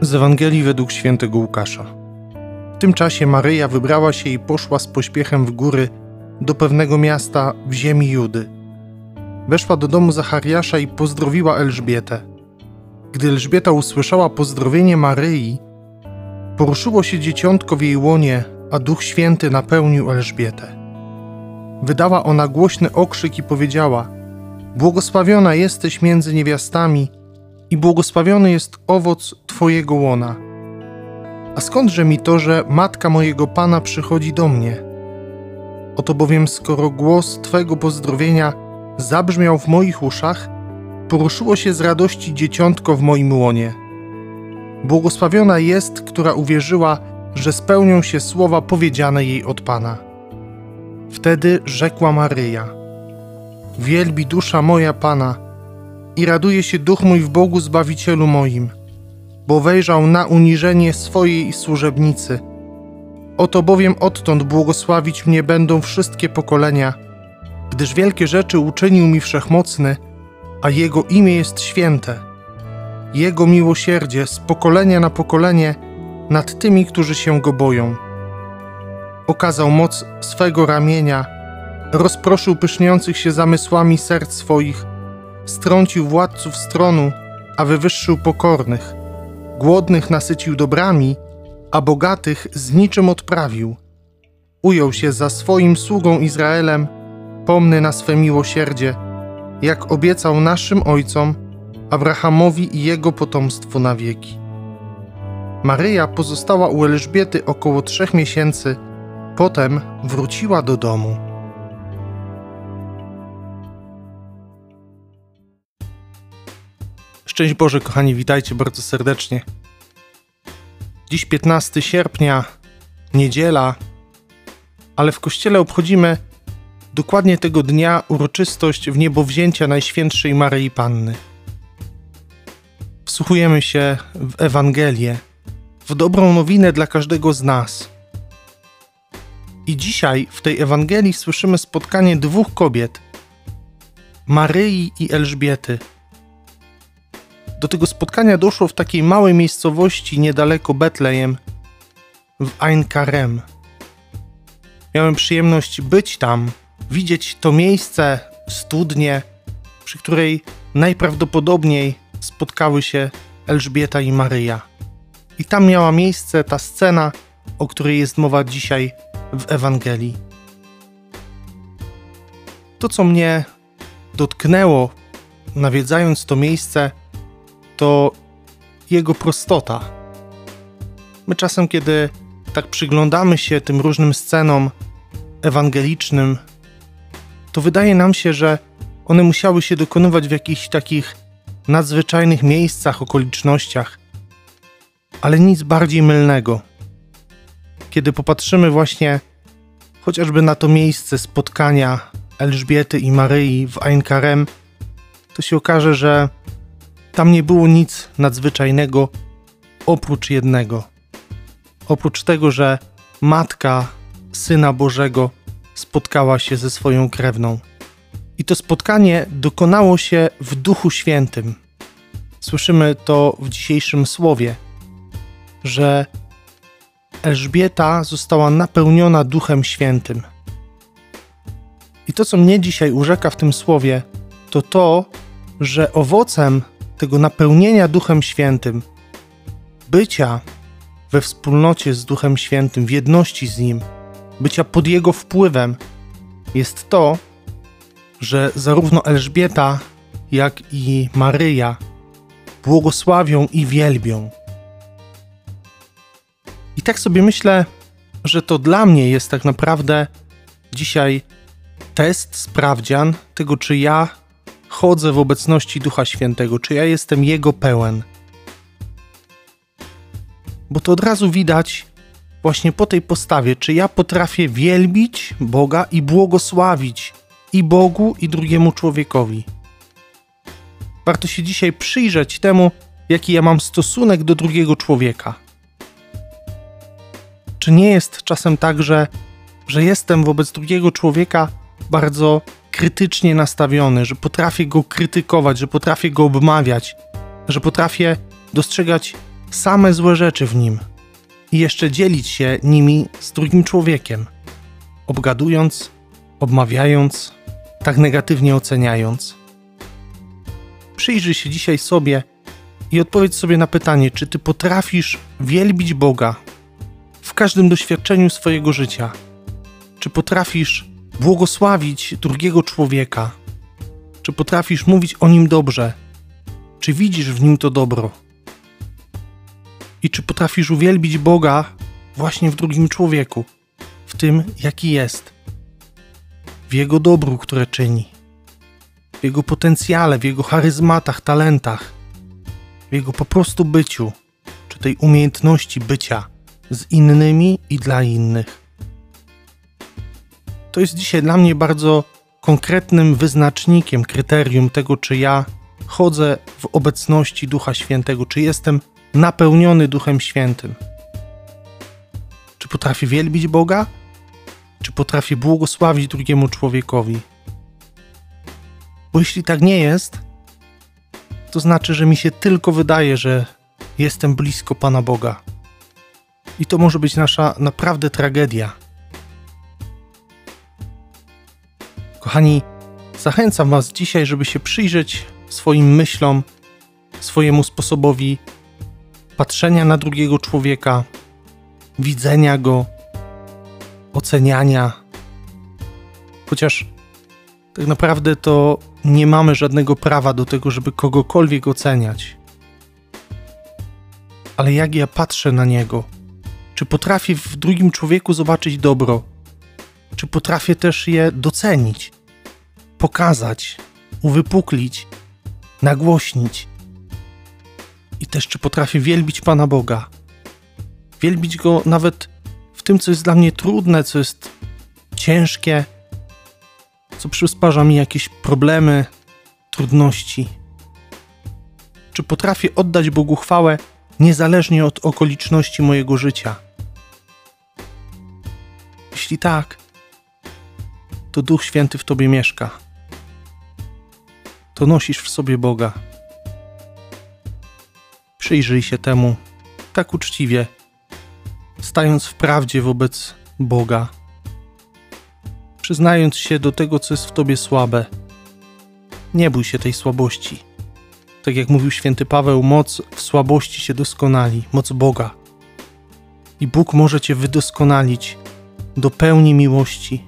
Z Ewangelii według świętego Łukasza. W tym czasie Maryja wybrała się i poszła z pośpiechem w góry do pewnego miasta w ziemi Judy. Weszła do domu Zachariasza i pozdrowiła Elżbietę. Gdy Elżbieta usłyszała pozdrowienie Maryi, poruszyło się dzieciątko w jej łonie, a Duch Święty napełnił Elżbietę. Wydała ona głośny okrzyk i powiedziała: Błogosławiona jesteś między niewiastami i błogosławiony jest owoc Twojego łona. A skądże mi to, że matka mojego Pana przychodzi do mnie? Oto bowiem, skoro głos Twego pozdrowienia zabrzmiał w moich uszach, poruszyło się z radości dzieciątko w moim łonie. Błogosławiona jest, która uwierzyła, że spełnią się słowa powiedziane jej od Pana. Wtedy rzekła Maryja: Wielbi dusza moja Pana i raduje się duch mój w Bogu Zbawicielu moim, bo wejrzał na uniżenie swojej służebnicy. Oto bowiem odtąd błogosławić mnie będą wszystkie pokolenia, gdyż wielkie rzeczy uczynił mi wszechmocny, a Jego imię jest święte. Jego miłosierdzie z pokolenia na pokolenie nad tymi, którzy się Go boją. Okazał moc swego ramienia, rozproszył pyszniących się zamysłami serc swoich, strącił władców stronu, a wywyższył pokornych. Głodnych nasycił dobrami, a bogatych z niczym odprawił. Ujął się za swoim sługą Izraelem, pomny na swe miłosierdzie, jak obiecał naszym ojcom, Abrahamowi i jego potomstwu na wieki. Maryja pozostała u Elżbiety około trzech miesięcy, potem wróciła do domu. Szczęść Boże, kochani, witajcie bardzo serdecznie. Dziś 15 sierpnia, niedziela, ale w kościele obchodzimy dokładnie tego dnia uroczystość w niebo wzięcia Najświętszej Maryi Panny. Wsłuchujemy się w Ewangelię, w dobrą nowinę dla każdego z nas. I dzisiaj w tej Ewangelii słyszymy spotkanie dwóch kobiet, Maryi i Elżbiety – do tego spotkania doszło w takiej małej miejscowości niedaleko Betlejem, w Ein Karem. Miałem przyjemność być tam, widzieć to miejsce, studnię, przy której najprawdopodobniej spotkały się Elżbieta i Maryja. I tam miała miejsce ta scena, o której jest mowa dzisiaj w Ewangelii. To, co mnie dotknęło, nawiedzając to miejsce, to jego prostota. My czasem, kiedy tak przyglądamy się tym różnym scenom ewangelicznym, to wydaje nam się, że one musiały się dokonywać w jakichś takich nadzwyczajnych miejscach, okolicznościach, ale nic bardziej mylnego. Kiedy popatrzymy właśnie chociażby na to miejsce spotkania Elżbiety i Maryi w Ein Karem, to się okaże, że tam nie było nic nadzwyczajnego oprócz jednego. Oprócz tego, że matka Syna Bożego spotkała się ze swoją krewną. I to spotkanie dokonało się w Duchu Świętym. Słyszymy to w dzisiejszym słowie, że Elżbieta została napełniona Duchem Świętym. I to, co mnie dzisiaj urzeka w tym słowie, to to, że owocem tego napełnienia Duchem Świętym, bycia we wspólnocie z Duchem Świętym, w jedności z Nim, bycia pod Jego wpływem, jest to, że zarówno Elżbieta, jak i Maryja błogosławią i wielbią. I tak sobie myślę, że to dla mnie jest tak naprawdę dzisiaj test, sprawdzian tego, czy ja chodzę w obecności Ducha Świętego, czy ja jestem Jego pełen. Bo to od razu widać właśnie po tej postawie, czy ja potrafię wielbić Boga i błogosławić i Bogu, i drugiemu człowiekowi. Warto się dzisiaj przyjrzeć temu, jaki ja mam stosunek do drugiego człowieka. Czy nie jest czasem tak, że, że jestem wobec drugiego człowieka bardzo krytycznie nastawiony, że potrafię go krytykować, że potrafię go obmawiać, że potrafię dostrzegać same złe rzeczy w nim i jeszcze dzielić się nimi z drugim człowiekiem, obgadując, obmawiając, tak negatywnie oceniając. Przyjrzyj się dzisiaj sobie i odpowiedz sobie na pytanie, czy ty potrafisz wielbić Boga w każdym doświadczeniu swojego życia? Czy potrafisz błogosławić drugiego człowieka? Czy potrafisz mówić o nim dobrze? Czy widzisz w nim to dobro? I czy potrafisz uwielbić Boga właśnie w drugim człowieku, w tym, jaki jest, w jego dobru, które czyni, w jego potencjale, w jego charyzmatach, talentach, w jego po prostu byciu, czy tej umiejętności bycia z innymi i dla innych? To jest dzisiaj dla mnie bardzo konkretnym wyznacznikiem, kryterium tego, czy ja chodzę w obecności Ducha Świętego, czy jestem napełniony Duchem Świętym. Czy potrafię wielbić Boga? Czy potrafię błogosławić drugiemu człowiekowi? Bo jeśli tak nie jest, to znaczy, że mi się tylko wydaje, że jestem blisko Pana Boga. I to może być nasza naprawdę tragedia. Kochani, zachęcam Was dzisiaj, żeby się przyjrzeć swoim myślom, swojemu sposobowi patrzenia na drugiego człowieka, widzenia go, oceniania. Chociaż tak naprawdę to nie mamy żadnego prawa do tego, żeby kogokolwiek oceniać. Ale jak ja patrzę na niego, czy potrafię w drugim człowieku zobaczyć dobro, czy potrafię też je docenić, pokazać, uwypuklić, nagłośnić. I też czy potrafię wielbić Pana Boga. Wielbić Go nawet w tym, co jest dla mnie trudne, co jest ciężkie, co przysparza mi jakieś problemy, trudności. Czy potrafię oddać Bogu chwałę niezależnie od okoliczności mojego życia? Jeśli tak, to Duch Święty w Tobie mieszka. To nosisz w sobie Boga. Przyjrzyj się temu tak uczciwie, stając w prawdzie wobec Boga, przyznając się do tego, co jest w Tobie słabe. Nie bój się tej słabości. Tak jak mówił święty Paweł, moc w słabości się doskonali, moc Boga. I Bóg może Cię wydoskonalić do pełni miłości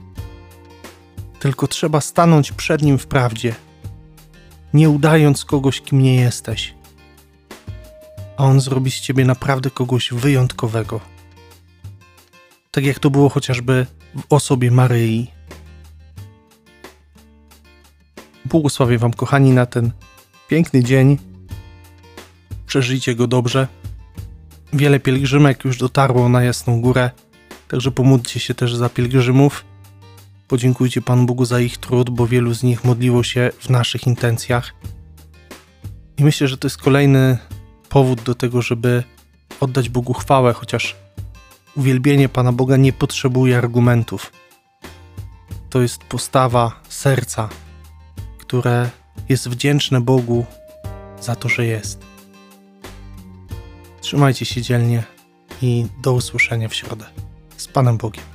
tylko trzeba stanąć przed nim w prawdzie, nie udając kogoś, kim nie jesteś. A on zrobi z ciebie naprawdę kogoś wyjątkowego. Tak jak to było chociażby w osobie Maryi. Błogosławię Wam, kochani, na ten piękny dzień. Przeżyjcie go dobrze. Wiele pielgrzymek już dotarło na Jasną Górę, także pomódlcie się też za pielgrzymów. Podziękujcie Panu Bogu za ich trud, bo wielu z nich modliło się w naszych intencjach. I myślę, że to jest kolejny powód do tego, żeby oddać Bogu chwałę, chociaż uwielbienie Pana Boga nie potrzebuje argumentów. To jest postawa serca, które jest wdzięczne Bogu za to, że jest. Trzymajcie się dzielnie i do usłyszenia w środę. Z Panem Bogiem.